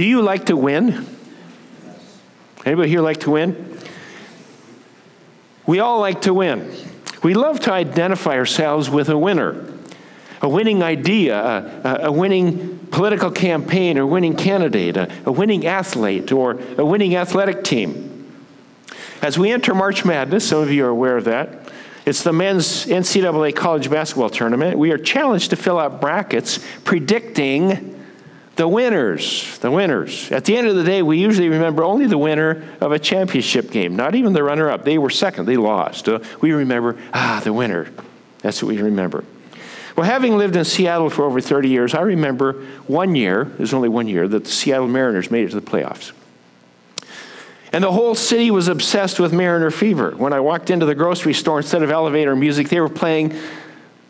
Do you like to win? Anybody here like to win? We all like to win. We love to identify ourselves with a winner, a winning idea, a, a winning political campaign or winning candidate, a, a winning athlete, or a winning athletic team. As we enter March Madness, some of you are aware of that. It's the men's NCAA college basketball tournament. We are challenged to fill out brackets predicting the winners, the winners. At the end of the day, we usually remember only the winner of a championship game, not even the runner up. They were second, they lost. Uh, we remember, ah, the winner. That's what we remember. Well, having lived in Seattle for over 30 years, I remember one year, there's only one year, that the Seattle Mariners made it to the playoffs. And the whole city was obsessed with Mariner fever. When I walked into the grocery store, instead of elevator music, they were playing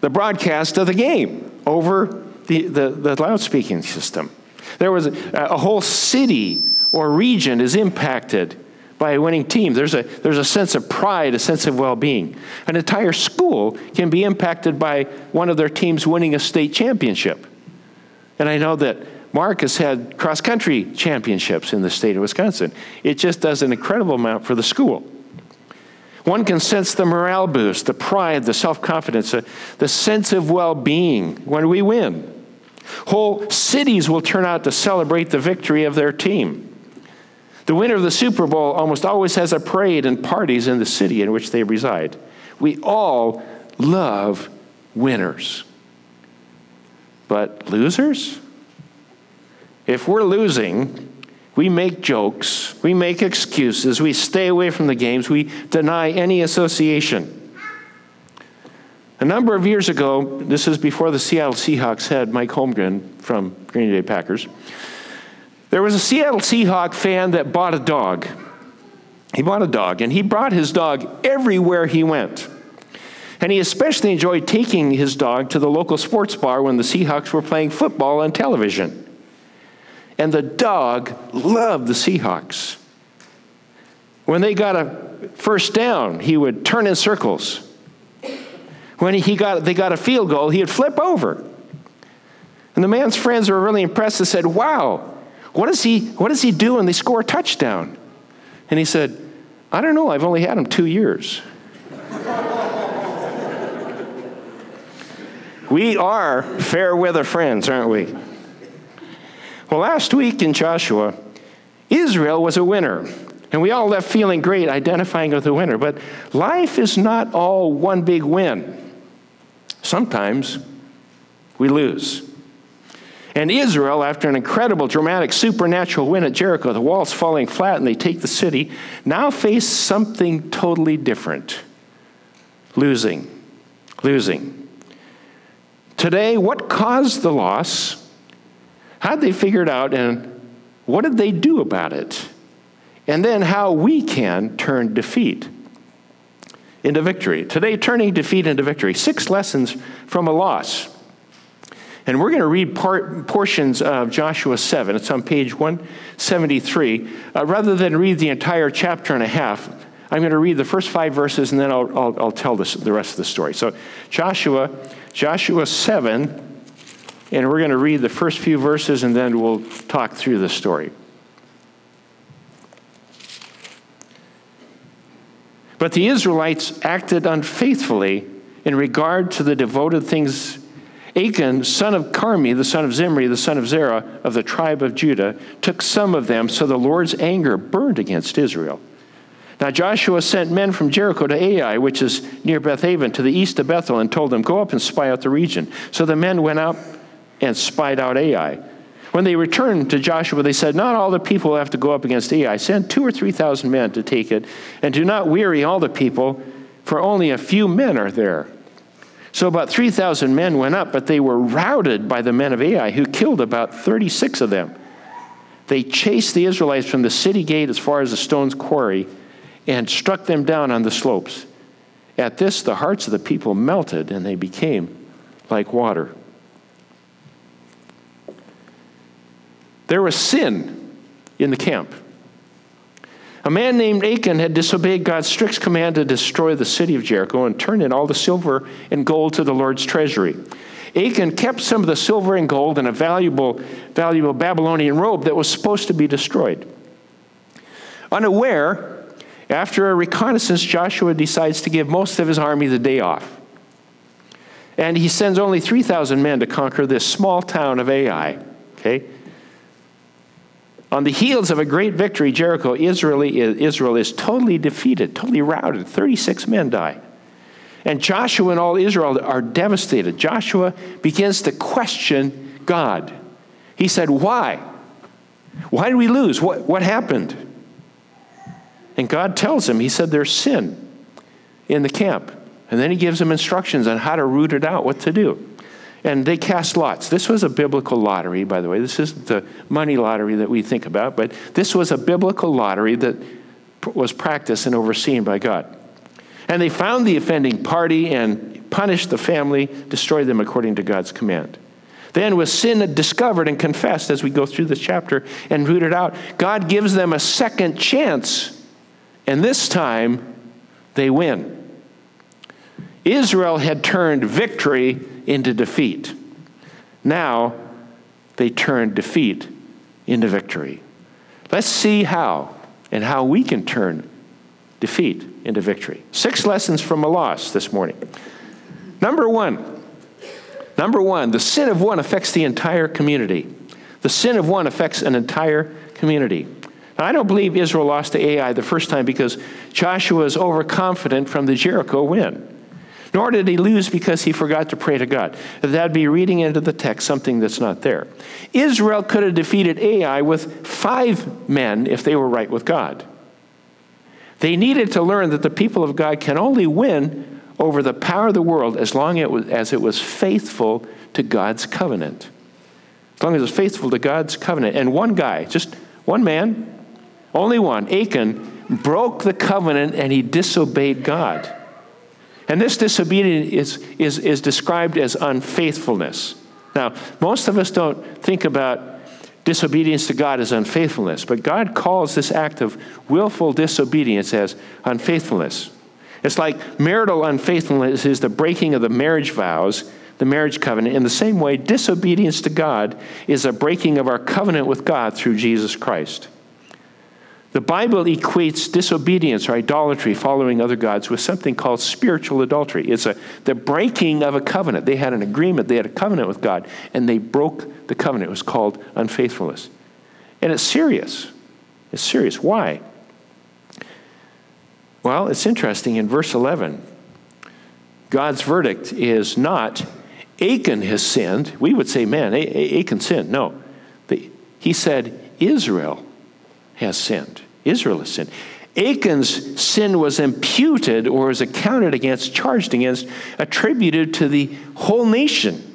the broadcast of the game over the, the, the loudspeaking system. There was a, a, whole city or region is impacted by a winning team. There's a, there's a sense of pride, a sense of well being. An entire school can be impacted by one of their teams winning a state championship. And I know that Mark has had cross country championships in the state of Wisconsin. It just does an incredible amount for the school. One can sense the morale boost, the pride, the self confidence, the sense of well being when we win. Whole cities will turn out to celebrate the victory of their team. The winner of the Super Bowl almost always has a parade and parties in the city in which they reside. We all love winners. But losers? If we're losing, we make jokes, we make excuses, we stay away from the games, we deny any association. A number of years ago, this is before the Seattle Seahawks had Mike Holmgren from Green Bay Packers, there was a Seattle Seahawk fan that bought a dog. He bought a dog, and he brought his dog everywhere he went. And he especially enjoyed taking his dog to the local sports bar when the Seahawks were playing football on television. And the dog loved the Seahawks. When they got a first down, he would turn in circles. When he got, they got a field goal, he'd flip over. And the man's friends were really impressed and said, Wow, what does he, what does he do when they score a touchdown? And he said, I don't know, I've only had him two years. we are fair weather friends, aren't we? Well, last week in Joshua, Israel was a winner. And we all left feeling great identifying with the winner. But life is not all one big win. Sometimes we lose. And Israel, after an incredible, dramatic, supernatural win at Jericho, the walls falling flat and they take the city, now face something totally different losing. Losing. Today, what caused the loss? How did they figure it out, and what did they do about it? And then how we can turn defeat into victory. Today, turning defeat into victory. Six lessons from a loss. And we're going to read part, portions of Joshua 7. It's on page 173. Uh, rather than read the entire chapter and a half, I'm going to read the first five verses and then I'll, I'll, I'll tell this, the rest of the story. So, Joshua, Joshua 7, and we're going to read the first few verses and then we'll talk through the story. But the Israelites acted unfaithfully in regard to the devoted things. Achan, son of Carmi, the son of Zimri, the son of Zerah of the tribe of Judah, took some of them, so the Lord's anger burned against Israel. Now Joshua sent men from Jericho to Ai, which is near Bethaven, to the east of Bethel, and told them, Go up and spy out the region. So the men went up and spied out Ai. When they returned to Joshua, they said, Not all the people have to go up against Ai. Send two or three thousand men to take it, and do not weary all the people, for only a few men are there. So about 3,000 men went up, but they were routed by the men of Ai, who killed about 36 of them. They chased the Israelites from the city gate as far as the stone's quarry and struck them down on the slopes. At this, the hearts of the people melted, and they became like water. There was sin in the camp. A man named Achan had disobeyed God's strict command to destroy the city of Jericho and turn in all the silver and gold to the Lord's treasury. Achan kept some of the silver and gold and a valuable, valuable Babylonian robe that was supposed to be destroyed. Unaware, after a reconnaissance, Joshua decides to give most of his army the day off. And he sends only 3,000 men to conquer this small town of Ai. Okay? On the heels of a great victory, Jericho, Israel, Israel is totally defeated, totally routed. 36 men die. And Joshua and all Israel are devastated. Joshua begins to question God. He said, Why? Why did we lose? What, what happened? And God tells him, He said, There's sin in the camp. And then He gives him instructions on how to root it out, what to do. And they cast lots. This was a biblical lottery, by the way. This isn't the money lottery that we think about, but this was a biblical lottery that was practiced and overseen by God. And they found the offending party and punished the family, destroyed them according to God's command. Then, with sin discovered and confessed as we go through this chapter and rooted out, God gives them a second chance, and this time they win. Israel had turned victory into defeat. Now they turned defeat into victory. Let's see how and how we can turn defeat into victory. Six lessons from a loss this morning. Number one, number one, the sin of one affects the entire community. The sin of one affects an entire community. Now, I don't believe Israel lost to Ai the first time because Joshua is overconfident from the Jericho win. Nor did he lose because he forgot to pray to God. That'd be reading into the text something that's not there. Israel could have defeated Ai with five men if they were right with God. They needed to learn that the people of God can only win over the power of the world as long as it was faithful to God's covenant. As long as it was faithful to God's covenant. And one guy, just one man, only one, Achan, broke the covenant and he disobeyed God. And this disobedience is, is, is described as unfaithfulness. Now, most of us don't think about disobedience to God as unfaithfulness, but God calls this act of willful disobedience as unfaithfulness. It's like marital unfaithfulness is the breaking of the marriage vows, the marriage covenant. In the same way, disobedience to God is a breaking of our covenant with God through Jesus Christ. The Bible equates disobedience or idolatry, following other gods, with something called spiritual adultery. It's a, the breaking of a covenant. They had an agreement, they had a covenant with God, and they broke the covenant. It was called unfaithfulness. And it's serious. It's serious. Why? Well, it's interesting. In verse 11, God's verdict is not Achan has sinned. We would say, man, Achan sinned. No. He said, Israel has sinned. Israel has sinned. Achan's sin was imputed or was accounted against, charged against, attributed to the whole nation.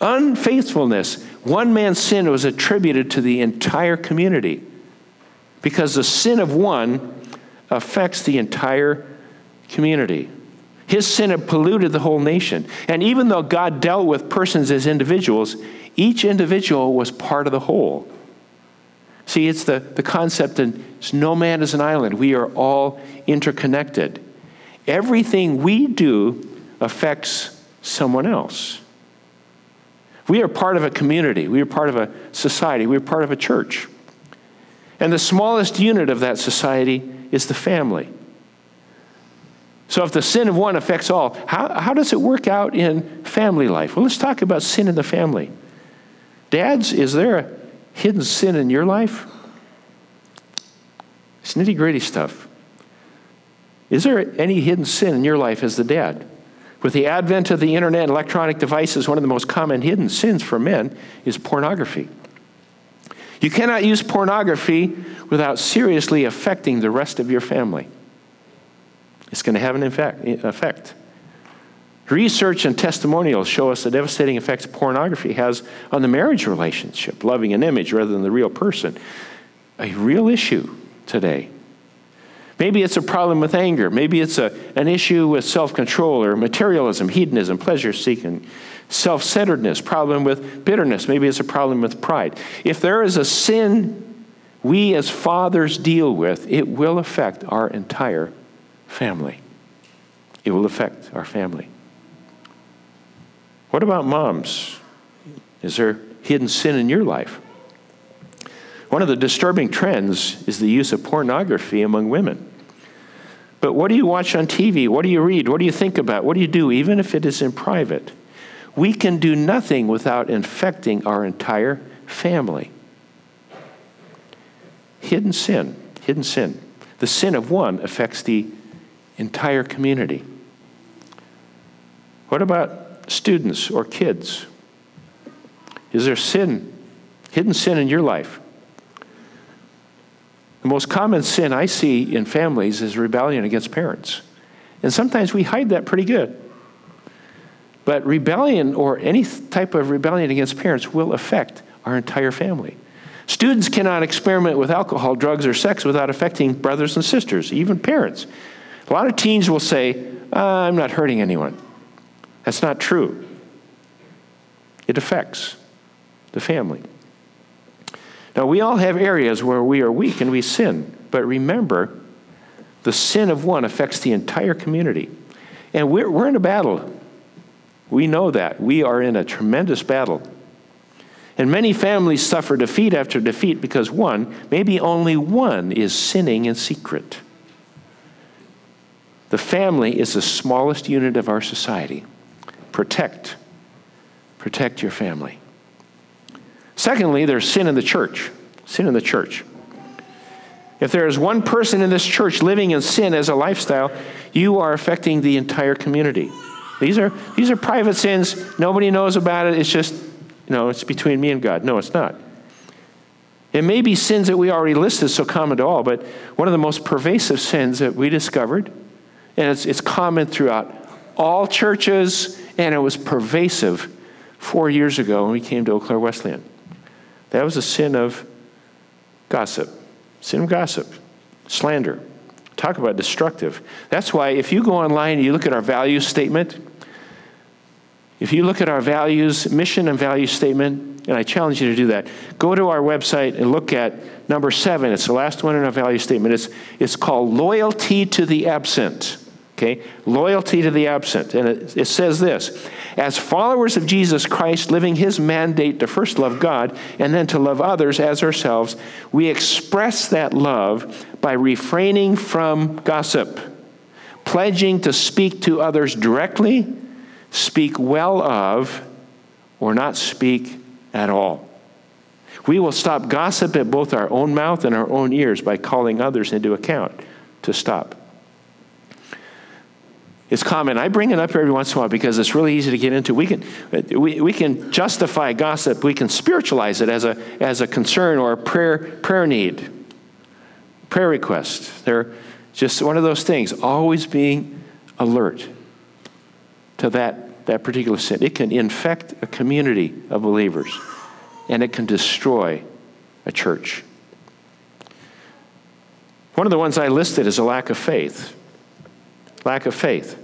Unfaithfulness, one man's sin was attributed to the entire community because the sin of one affects the entire community. His sin had polluted the whole nation. And even though God dealt with persons as individuals, each individual was part of the whole. See, it's the, the concept that no man is an island. We are all interconnected. Everything we do affects someone else. We are part of a community. We are part of a society. We are part of a church. And the smallest unit of that society is the family. So, if the sin of one affects all, how, how does it work out in family life? Well, let's talk about sin in the family. Dads, is there a hidden sin in your life? It's nitty gritty stuff. Is there any hidden sin in your life as the dad? With the advent of the internet and electronic devices, one of the most common hidden sins for men is pornography. You cannot use pornography without seriously affecting the rest of your family. It's going to have an effect. Research and testimonials show us the devastating effects pornography has on the marriage relationship, loving an image rather than the real person. A real issue today. Maybe it's a problem with anger. Maybe it's a, an issue with self control or materialism, hedonism, pleasure seeking, self centeredness, problem with bitterness. Maybe it's a problem with pride. If there is a sin we as fathers deal with, it will affect our entire family. It will affect our family. What about moms? Is there hidden sin in your life? One of the disturbing trends is the use of pornography among women. But what do you watch on TV? What do you read? What do you think about? What do you do, even if it is in private? We can do nothing without infecting our entire family. Hidden sin, hidden sin. The sin of one affects the entire community. What about students or kids? Is there sin, hidden sin in your life? The most common sin I see in families is rebellion against parents. And sometimes we hide that pretty good. But rebellion or any type of rebellion against parents will affect our entire family. Students cannot experiment with alcohol, drugs, or sex without affecting brothers and sisters, even parents. A lot of teens will say, ah, I'm not hurting anyone. That's not true. It affects the family. Now, we all have areas where we are weak and we sin, but remember, the sin of one affects the entire community. And we're, we're in a battle. We know that. We are in a tremendous battle. And many families suffer defeat after defeat because one, maybe only one, is sinning in secret. The family is the smallest unit of our society. Protect. Protect your family. Secondly, there's sin in the church. Sin in the church. If there is one person in this church living in sin as a lifestyle, you are affecting the entire community. These are, these are private sins. Nobody knows about it. It's just, you know, it's between me and God. No, it's not. It may be sins that we already listed, so common to all, but one of the most pervasive sins that we discovered, and it's, it's common throughout all churches, and it was pervasive four years ago when we came to Eau Claire Wesleyan. That was a sin of gossip. Sin of gossip, slander. Talk about destructive. That's why if you go online and you look at our value statement, if you look at our values, mission and value statement, and I challenge you to do that, go to our website and look at number seven. It's the last one in our value statement. It's, it's called loyalty to the absent. Okay? Loyalty to the absent. And it, it says this As followers of Jesus Christ, living his mandate to first love God and then to love others as ourselves, we express that love by refraining from gossip, pledging to speak to others directly, speak well of, or not speak at all. We will stop gossip at both our own mouth and our own ears by calling others into account to stop. It's common. I bring it up every once in a while because it's really easy to get into. We can, we, we can justify gossip. We can spiritualize it as a, as a concern or a prayer, prayer need, prayer request. They're just one of those things, always being alert to that, that particular sin. It can infect a community of believers, and it can destroy a church. One of the ones I listed is a lack of faith. Lack of faith.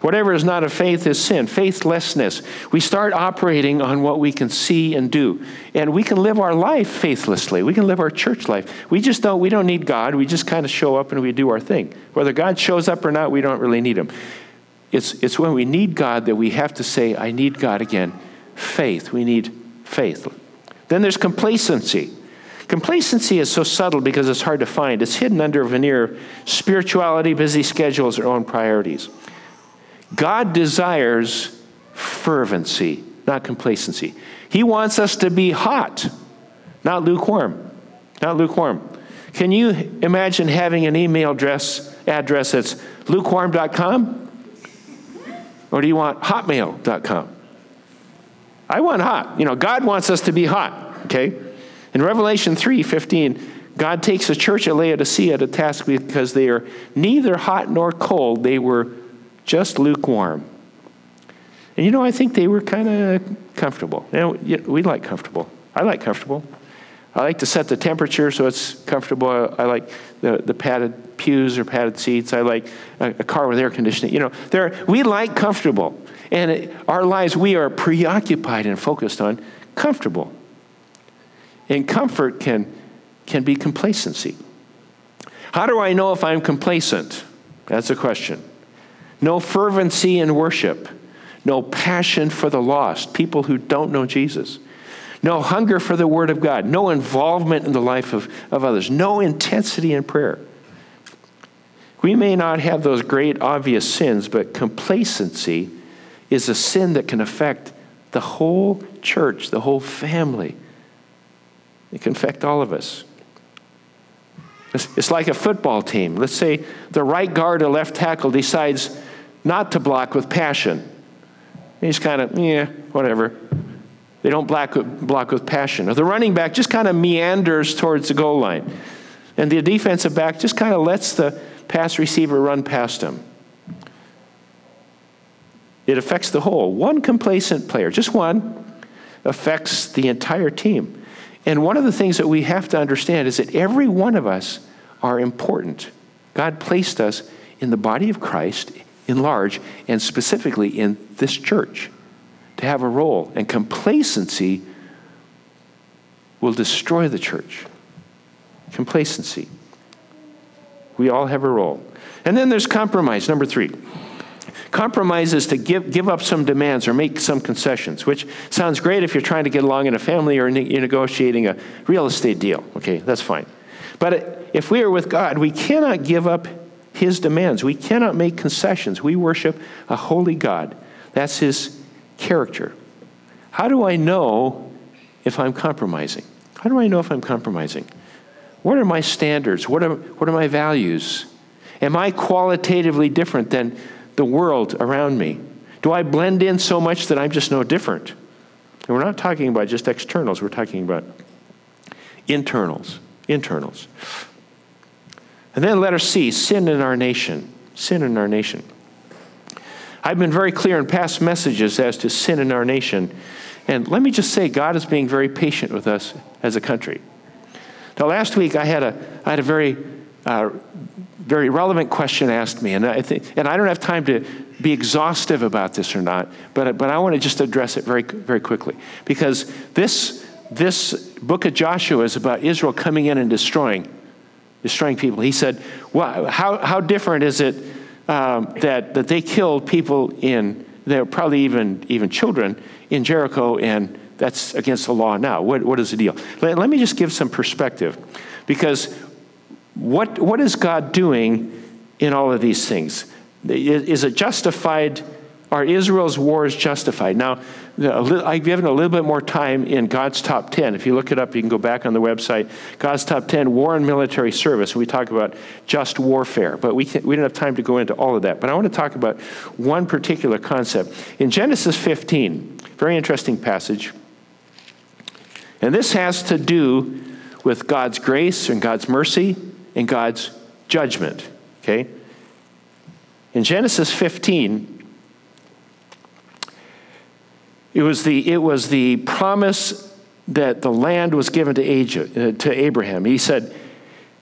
Whatever is not of faith is sin, faithlessness. We start operating on what we can see and do. And we can live our life faithlessly. We can live our church life. We just don't, we don't need God. We just kind of show up and we do our thing. Whether God shows up or not, we don't really need him. It's, it's when we need God that we have to say, I need God again. Faith. We need faith. Then there's complacency. Complacency is so subtle because it's hard to find. It's hidden under a veneer spirituality, busy schedules, or own priorities. God desires fervency, not complacency. He wants us to be hot, not lukewarm. Not lukewarm. Can you imagine having an email address, address that's lukewarm.com? Or do you want hotmail.com? I want hot. You know, God wants us to be hot, okay? In Revelation 3:15, God takes the church at Laodicea to task because they are neither hot nor cold. They were just lukewarm. And you know, I think they were kind of comfortable. You know, we like comfortable. I like comfortable. I like to set the temperature so it's comfortable. I like the, the padded pews or padded seats. I like a, a car with air conditioning. You know, there, we like comfortable. And it, our lives, we are preoccupied and focused on comfortable. And comfort can, can be complacency. How do I know if I'm complacent? That's a question no fervency in worship, no passion for the lost, people who don't know Jesus, no hunger for the Word of God, no involvement in the life of, of others, no intensity in prayer. We may not have those great obvious sins, but complacency is a sin that can affect the whole church, the whole family. It can affect all of us. It's, like a football team. Let's say the right guard or left tackle decides not to block with passion. He's kind of, yeah, whatever. They don't block, block with passion. Or the running back just kind of meanders towards the goal line. And the defensive back just kind of lets the pass receiver run past him. It affects the whole. One complacent player, just one, affects the entire team. And one of the things that we have to understand is that every one of us are important. God placed us in the body of Christ in large, and specifically in this church, to have a role. And complacency will destroy the church. Complacency. We all have a role. And then there's compromise, number three. Compromise is to give, give up some demands or make some concessions, which sounds great if you're trying to get along in a family or you're negotiating a real estate deal. Okay, that's fine. But if we are with God, we cannot give up His demands. We cannot make concessions. We worship a holy God. That's His character. How do I know if I'm compromising? How do I know if I'm compromising? What are my standards? What are, what are my values? Am I qualitatively different than the world around me? Do I blend in so much that I'm just no different? And we're not talking about just externals, we're talking about internals. Internals. And then letter C sin in our nation. Sin in our nation. I've been very clear in past messages as to sin in our nation. And let me just say, God is being very patient with us as a country. Now, last week I had a, I had a very uh, very relevant question asked me, and I, think, and I don't have time to be exhaustive about this or not, but, but I want to just address it very, very quickly. Because this, this book of Joshua is about Israel coming in and destroying, destroying people. He said, well, how, how different is it um, that, that they killed people in, they're probably even, even children in Jericho, and that's against the law now? What, what is the deal? Let, let me just give some perspective. Because what, what is God doing in all of these things? Is it justified? Are Israel's wars justified? Now, I've given a little bit more time in God's top 10. If you look it up, you can go back on the website. God's top 10, war and military service. We talk about just warfare, but we, we don't have time to go into all of that. But I want to talk about one particular concept. In Genesis 15, very interesting passage. And this has to do with God's grace and God's mercy in God's judgment. Okay? In Genesis 15, it was the, it was the promise that the land was given to, uh, to Abraham. He said,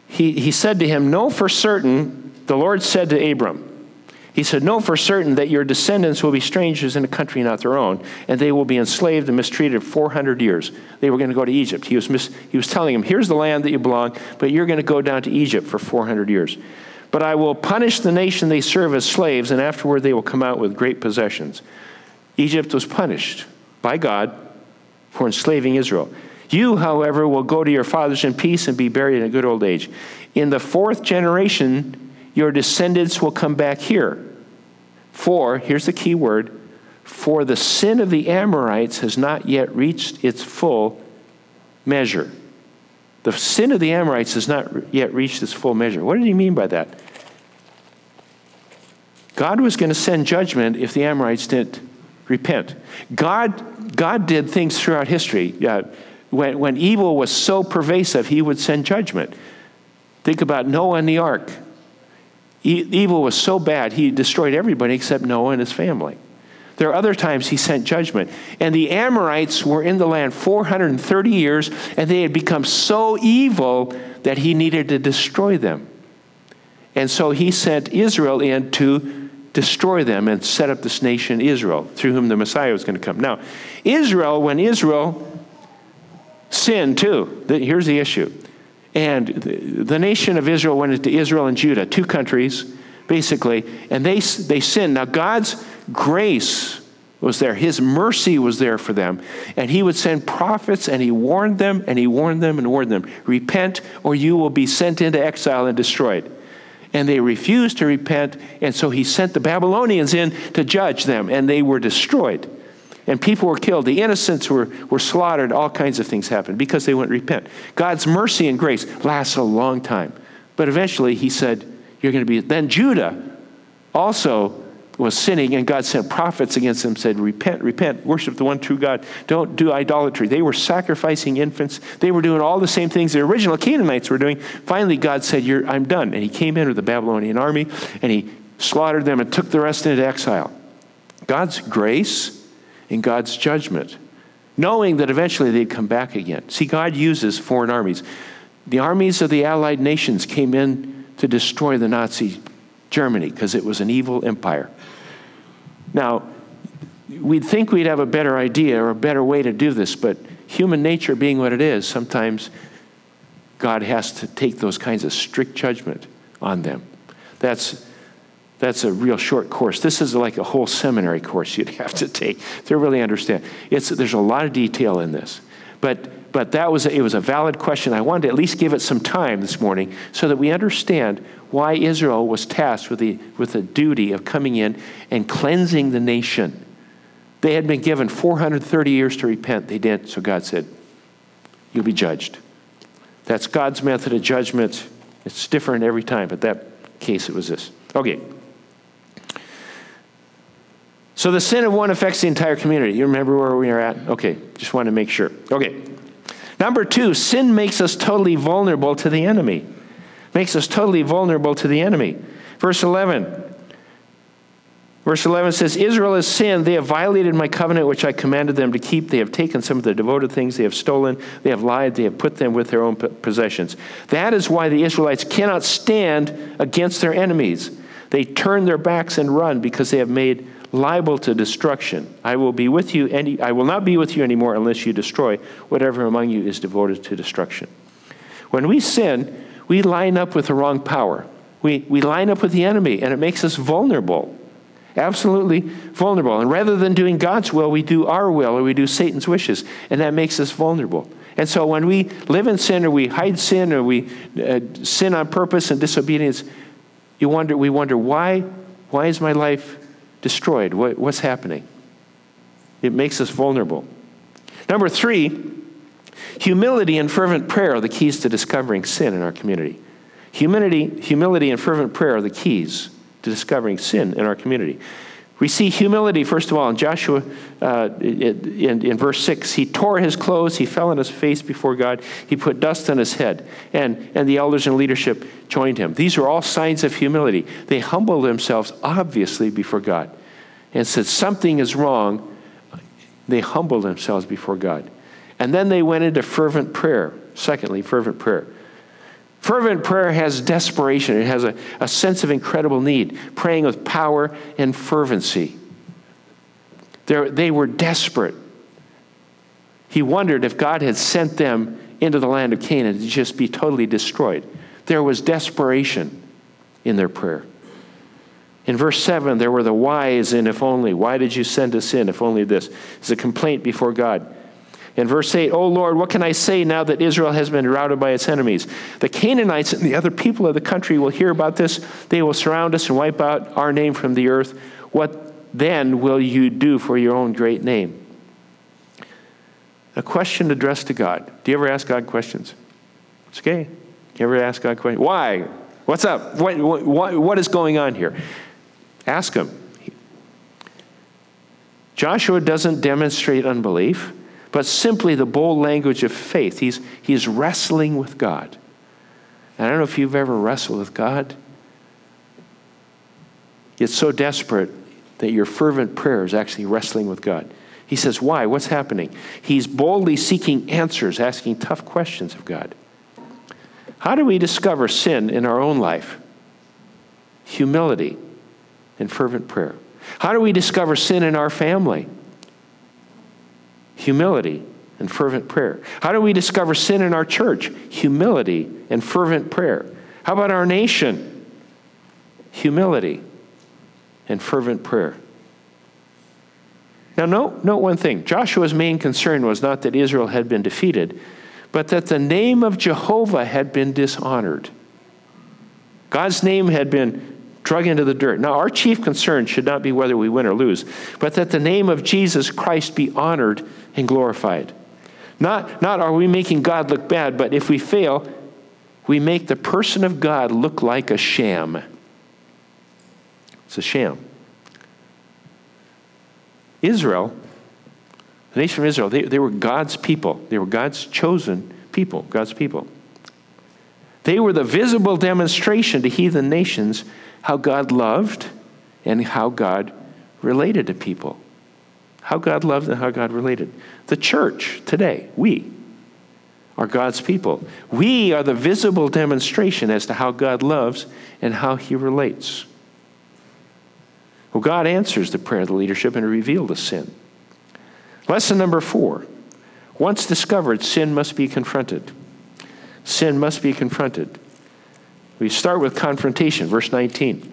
he, he said to him, Know for certain, the Lord said to Abram, he said, Know for certain that your descendants will be strangers in a country not their own, and they will be enslaved and mistreated 400 years. They were going to go to Egypt. He was, mis- he was telling them, Here's the land that you belong, but you're going to go down to Egypt for 400 years. But I will punish the nation they serve as slaves, and afterward they will come out with great possessions. Egypt was punished by God for enslaving Israel. You, however, will go to your fathers in peace and be buried in a good old age. In the fourth generation, your descendants will come back here. For, here's the key word, for the sin of the Amorites has not yet reached its full measure. The sin of the Amorites has not yet reached its full measure. What did he mean by that? God was going to send judgment if the Amorites didn't repent. God, God did things throughout history. Uh, when, when evil was so pervasive, he would send judgment. Think about Noah and the ark. Evil was so bad, he destroyed everybody except Noah and his family. There are other times he sent judgment. And the Amorites were in the land 430 years, and they had become so evil that he needed to destroy them. And so he sent Israel in to destroy them and set up this nation, Israel, through whom the Messiah was going to come. Now, Israel, when Israel sinned too, here's the issue and the nation of Israel went into Israel and Judah, two countries, basically, and they, they sinned. Now, God's grace was there. His mercy was there for them. And he would send prophets and he warned them and he warned them and warned them repent or you will be sent into exile and destroyed. And they refused to repent, and so he sent the Babylonians in to judge them, and they were destroyed. And people were killed. The innocents were, were slaughtered. All kinds of things happened because they wouldn't repent. God's mercy and grace lasts a long time. But eventually, he said, You're going to be. Then Judah also was sinning, and God sent prophets against them, said, Repent, repent, worship the one true God. Don't do idolatry. They were sacrificing infants. They were doing all the same things the original Canaanites were doing. Finally, God said, I'm done. And he came in with the Babylonian army, and he slaughtered them and took the rest into exile. God's grace and God's judgment, knowing that eventually they'd come back again. See, God uses foreign armies. The armies of the Allied nations came in to destroy the Nazi Germany because it was an evil empire. Now, we'd think we'd have a better idea or a better way to do this, but human nature being what it is, sometimes God has to take those kinds of strict judgment on them. That's, that's a real short course. This is like a whole seminary course you'd have to take to really understand. It's, there's a lot of detail in this. But, but that was a, it was a valid question. I wanted to at least give it some time this morning so that we understand why Israel was tasked with the, with the duty of coming in and cleansing the nation. They had been given 430 years to repent. They didn't, so God said, You'll be judged. That's God's method of judgment. It's different every time, but that case it was this. Okay. So the sin of one affects the entire community. You remember where we are at? Okay, just want to make sure. Okay. Number two, sin makes us totally vulnerable to the enemy makes us totally vulnerable to the enemy. Verse 11. Verse 11 says, Israel has sinned. They have violated my covenant, which I commanded them to keep. They have taken some of the devoted things. They have stolen. They have lied. They have put them with their own possessions. That is why the Israelites cannot stand against their enemies. They turn their backs and run because they have made liable to destruction. I will be with you any, I will not be with you anymore unless you destroy whatever among you is devoted to destruction. When we sin, we line up with the wrong power. We, we line up with the enemy, and it makes us vulnerable. Absolutely vulnerable. And rather than doing God's will, we do our will or we do Satan's wishes, and that makes us vulnerable. And so when we live in sin or we hide sin or we uh, sin on purpose and disobedience, you wonder, we wonder, why, why is my life destroyed? What, what's happening? It makes us vulnerable. Number three, Humility and fervent prayer are the keys to discovering sin in our community. Humility, humility and fervent prayer are the keys to discovering sin in our community. We see humility, first of all, in Joshua uh, in, in, verse 6. He tore his clothes, he fell on his face before God, he put dust on his head, and, and the elders and leadership joined him. These are all signs of humility. They humbled themselves, obviously, before God and said, Something is wrong. They humbled themselves before God. And then they went into fervent prayer. Secondly, fervent prayer. Fervent prayer has desperation, it has a, a sense of incredible need, praying with power and fervency. They're, they were desperate. He wondered if God had sent them into the land of Canaan to just be totally destroyed. There was desperation in their prayer. In verse 7, there were the whys and if only. Why did you send us in if only this? It's a complaint before God. In verse 8, Oh Lord, what can I say now that Israel has been routed by its enemies? The Canaanites and the other people of the country will hear about this. They will surround us and wipe out our name from the earth. What then will you do for your own great name? A question addressed to God. Do you ever ask God questions? It's okay. You ever ask God questions? Why? What's up? What, what, what is going on here? Ask Him. Joshua doesn't demonstrate unbelief but simply the bold language of faith. He's, he's wrestling with God. And I don't know if you've ever wrestled with God. It's so desperate that your fervent prayer is actually wrestling with God. He says, Why? What's happening? He's boldly seeking answers, asking tough questions of God. How do we discover sin in our own life? Humility and fervent prayer. How do we discover sin in our family? Humility and fervent prayer. How do we discover sin in our church? Humility and fervent prayer. How about our nation? Humility and fervent prayer. Now, note, note one thing Joshua's main concern was not that Israel had been defeated, but that the name of Jehovah had been dishonored. God's name had been drug into the dirt. Now, our chief concern should not be whether we win or lose, but that the name of Jesus Christ be honored and glorified. Not, not are we making God look bad, but if we fail, we make the person of God look like a sham. It's a sham. Israel, the nation of Israel, they, they were God's people. They were God's chosen people, God's people. They were the visible demonstration to heathen nations how God loved and how God related to people. How God loved and how God related. The church today, we, are God's people. We are the visible demonstration as to how God loves and how he relates. Well, God answers the prayer of the leadership and revealed the sin. Lesson number four once discovered, sin must be confronted. Sin must be confronted. We start with confrontation, verse 19.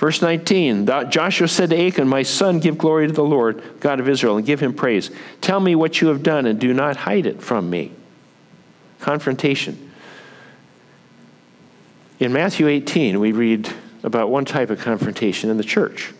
Verse 19 Joshua said to Achan, My son, give glory to the Lord, God of Israel, and give him praise. Tell me what you have done, and do not hide it from me. Confrontation. In Matthew 18, we read about one type of confrontation in the church.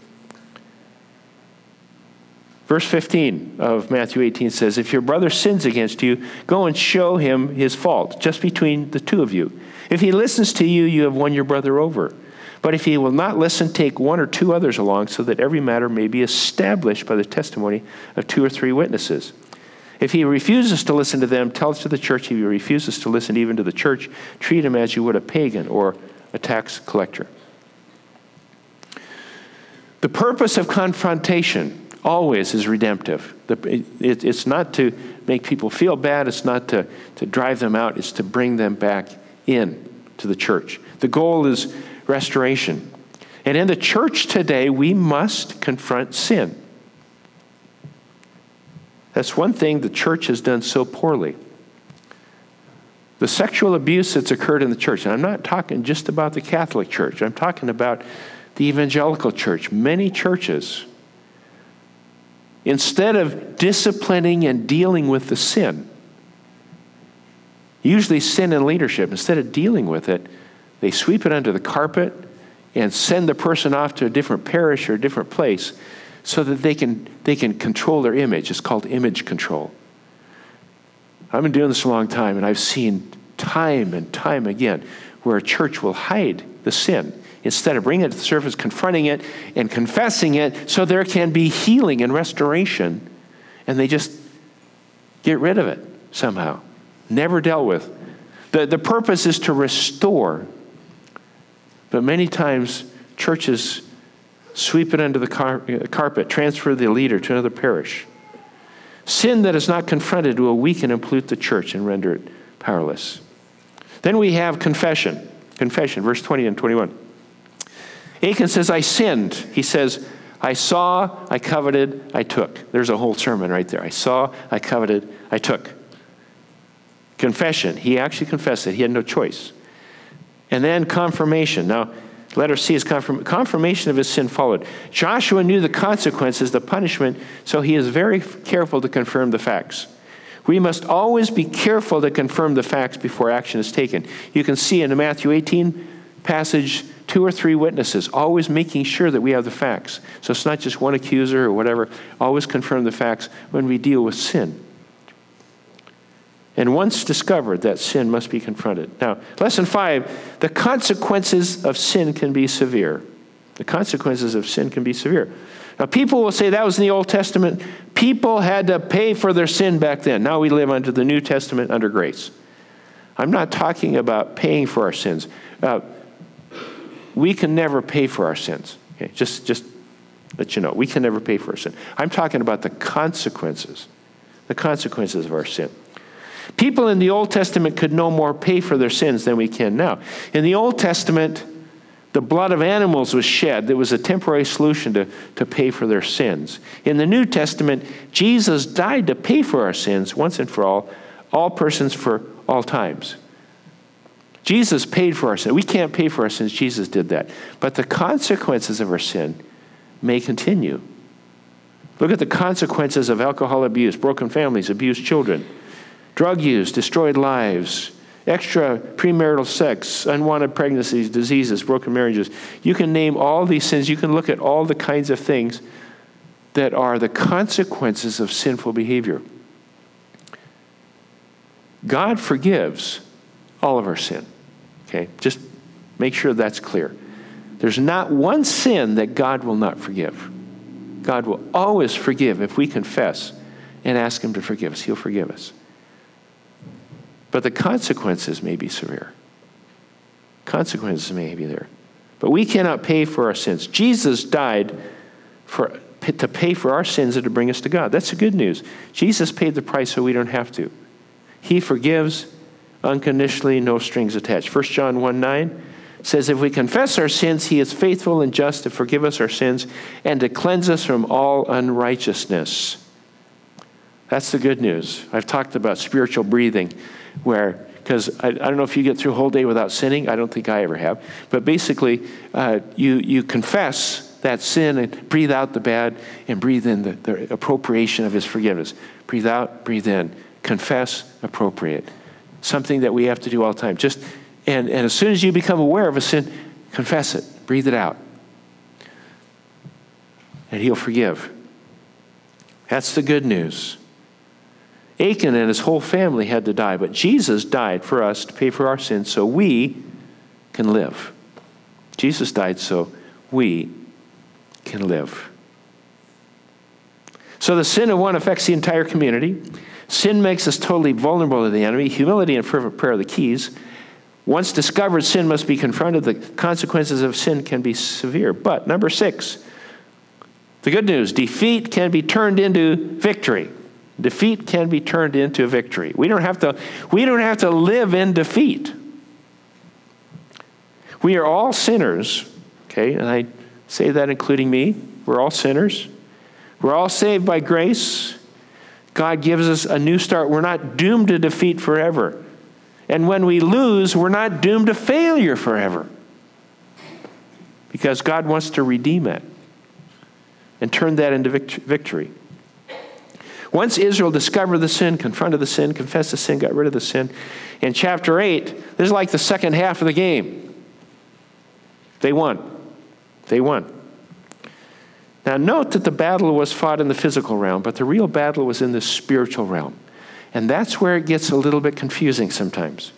Verse 15 of Matthew 18 says, If your brother sins against you, go and show him his fault, just between the two of you. If he listens to you, you have won your brother over. But if he will not listen, take one or two others along, so that every matter may be established by the testimony of two or three witnesses. If he refuses to listen to them, tell it to the church. If he refuses to listen even to the church, treat him as you would a pagan or a tax collector. The purpose of confrontation always is redemptive. It's not to make people feel bad, it's not to, to drive them out, it's to bring them back in to the church. The goal is restoration. And in the church today, we must confront sin. That's one thing the church has done so poorly. The sexual abuse that's occurred in the church, and I'm not talking just about the Catholic Church, I'm talking about the evangelical church. Many churches Instead of disciplining and dealing with the sin, usually sin in leadership, instead of dealing with it, they sweep it under the carpet and send the person off to a different parish or a different place so that they can, they can control their image. It's called image control. I've been doing this a long time, and I've seen time and time again where a church will hide the sin instead of bringing it to the surface, confronting it and confessing it so there can be healing and restoration. And they just get rid of it somehow. Never dealt with. The, the purpose is to restore. But many times, churches sweep it under the car, uh, carpet, transfer the leader to another parish. Sin that is not confronted will weaken and pollute the church and render it powerless. Then we have confession. Confession, verse 20 and 21. Achan says, I sinned. He says, I saw, I coveted, I took. There's a whole sermon right there. I saw, I coveted, I took. Confession. He actually confessed it. He had no choice. And then confirmation. Now, letter C is confirm- confirmation of his sin followed. Joshua knew the consequences, the punishment, so he is very careful to confirm the facts. We must always be careful to confirm the facts before action is taken. You can see in the Matthew 18 passage two or three witnesses, always making sure that we have the facts. So it's not just one accuser or whatever. Always confirm the facts when we deal with sin. And once discovered, that sin must be confronted. Now, lesson five the consequences of sin can be severe. The consequences of sin can be severe. Now, people will say that was in the Old Testament. People had to pay for their sin back then. Now we live under the New Testament under grace. I'm not talking about paying for our sins. Uh, we can never pay for our sins. Okay, just, just let you know, we can never pay for our sin. I'm talking about the consequences, the consequences of our sin. People in the Old Testament could no more pay for their sins than we can now. In the Old Testament, the blood of animals was shed. That was a temporary solution to, to pay for their sins. In the New Testament, Jesus died to pay for our sins once and for all, all persons for all times. Jesus paid for our sin. We can't pay for our sins. Jesus did that. But the consequences of our sin may continue. Look at the consequences of alcohol abuse, broken families, abused children, drug use, destroyed lives, extra premarital sex, unwanted pregnancies, diseases, broken marriages. You can name all these sins. You can look at all the kinds of things that are the consequences of sinful behavior. God forgives all of our sin. Okay? Just make sure that's clear. There's not one sin that God will not forgive. God will always forgive if we confess and ask Him to forgive us. He'll forgive us. But the consequences may be severe. Consequences may be there. But we cannot pay for our sins. Jesus died for, to pay for our sins and to bring us to God. That's the good news. Jesus paid the price so we don't have to. He forgives unconditionally, no strings attached. 1 John 1 9 says, If we confess our sins, he is faithful and just to forgive us our sins and to cleanse us from all unrighteousness. That's the good news. I've talked about spiritual breathing, where, because I, I, don't know if you get through a whole day without sinning. I don't think I ever have. But basically, uh, you, you confess that sin and breathe out the bad and breathe in the, the appropriation of his forgiveness. Breathe out, breathe in. Confess, appropriate. Something that we have to do all the time. Just and, and as soon as you become aware of a sin, confess it, breathe it out. And he'll forgive. That's the good news. Achan and his whole family had to die, but Jesus died for us to pay for our sins so we can live. Jesus died so we can live. So the sin of one affects the entire community. Sin makes us totally vulnerable to the enemy. Humility and fervent prayer are the keys. Once discovered, sin must be confronted. The consequences of sin can be severe. But, number six, the good news defeat can be turned into victory. Defeat can be turned into victory. We don't have to, we don't have to live in defeat. We are all sinners, okay? And I say that including me. We're all sinners. We're all saved by grace. God gives us a new start. We're not doomed to defeat forever. And when we lose, we're not doomed to failure forever. Because God wants to redeem it and turn that into victory. Once Israel discovered the sin, confronted the sin, confessed the sin, got rid of the sin, in chapter 8, this is like the second half of the game. They won. They won. Now, note that the battle was fought in the physical realm, but the real battle was in the spiritual realm. And that's where it gets a little bit confusing sometimes.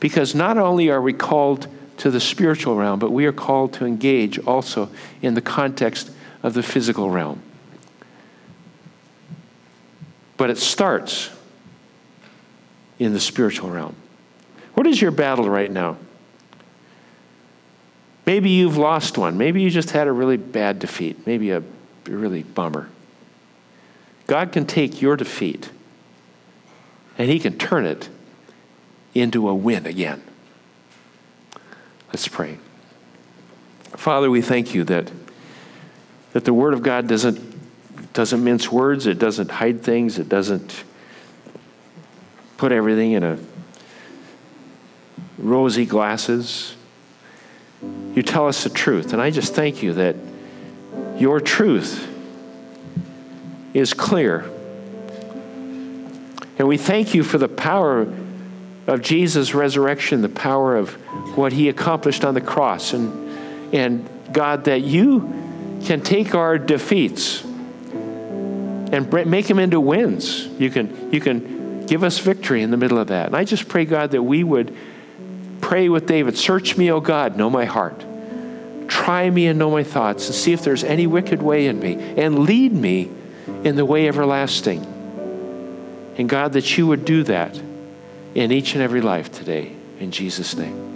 Because not only are we called to the spiritual realm, but we are called to engage also in the context of the physical realm. But it starts in the spiritual realm. What is your battle right now? Maybe you've lost one. Maybe you just had a really bad defeat. Maybe a really bummer. God can take your defeat and He can turn it into a win again. Let's pray. Father, we thank you that, that the Word of God doesn't, doesn't mince words, it doesn't hide things, it doesn't put everything in a rosy glasses. You tell us the truth, and I just thank you that your truth is clear and we thank you for the power of Jesus' resurrection, the power of what he accomplished on the cross. And, and God, that you can take our defeats and make them into wins. You can, you can give us victory in the middle of that. And I just pray, God, that we would pray with David Search me, O God, know my heart. Try me and know my thoughts, and see if there's any wicked way in me, and lead me in the way everlasting. And God, that you would do that in each and every life today. In Jesus' name.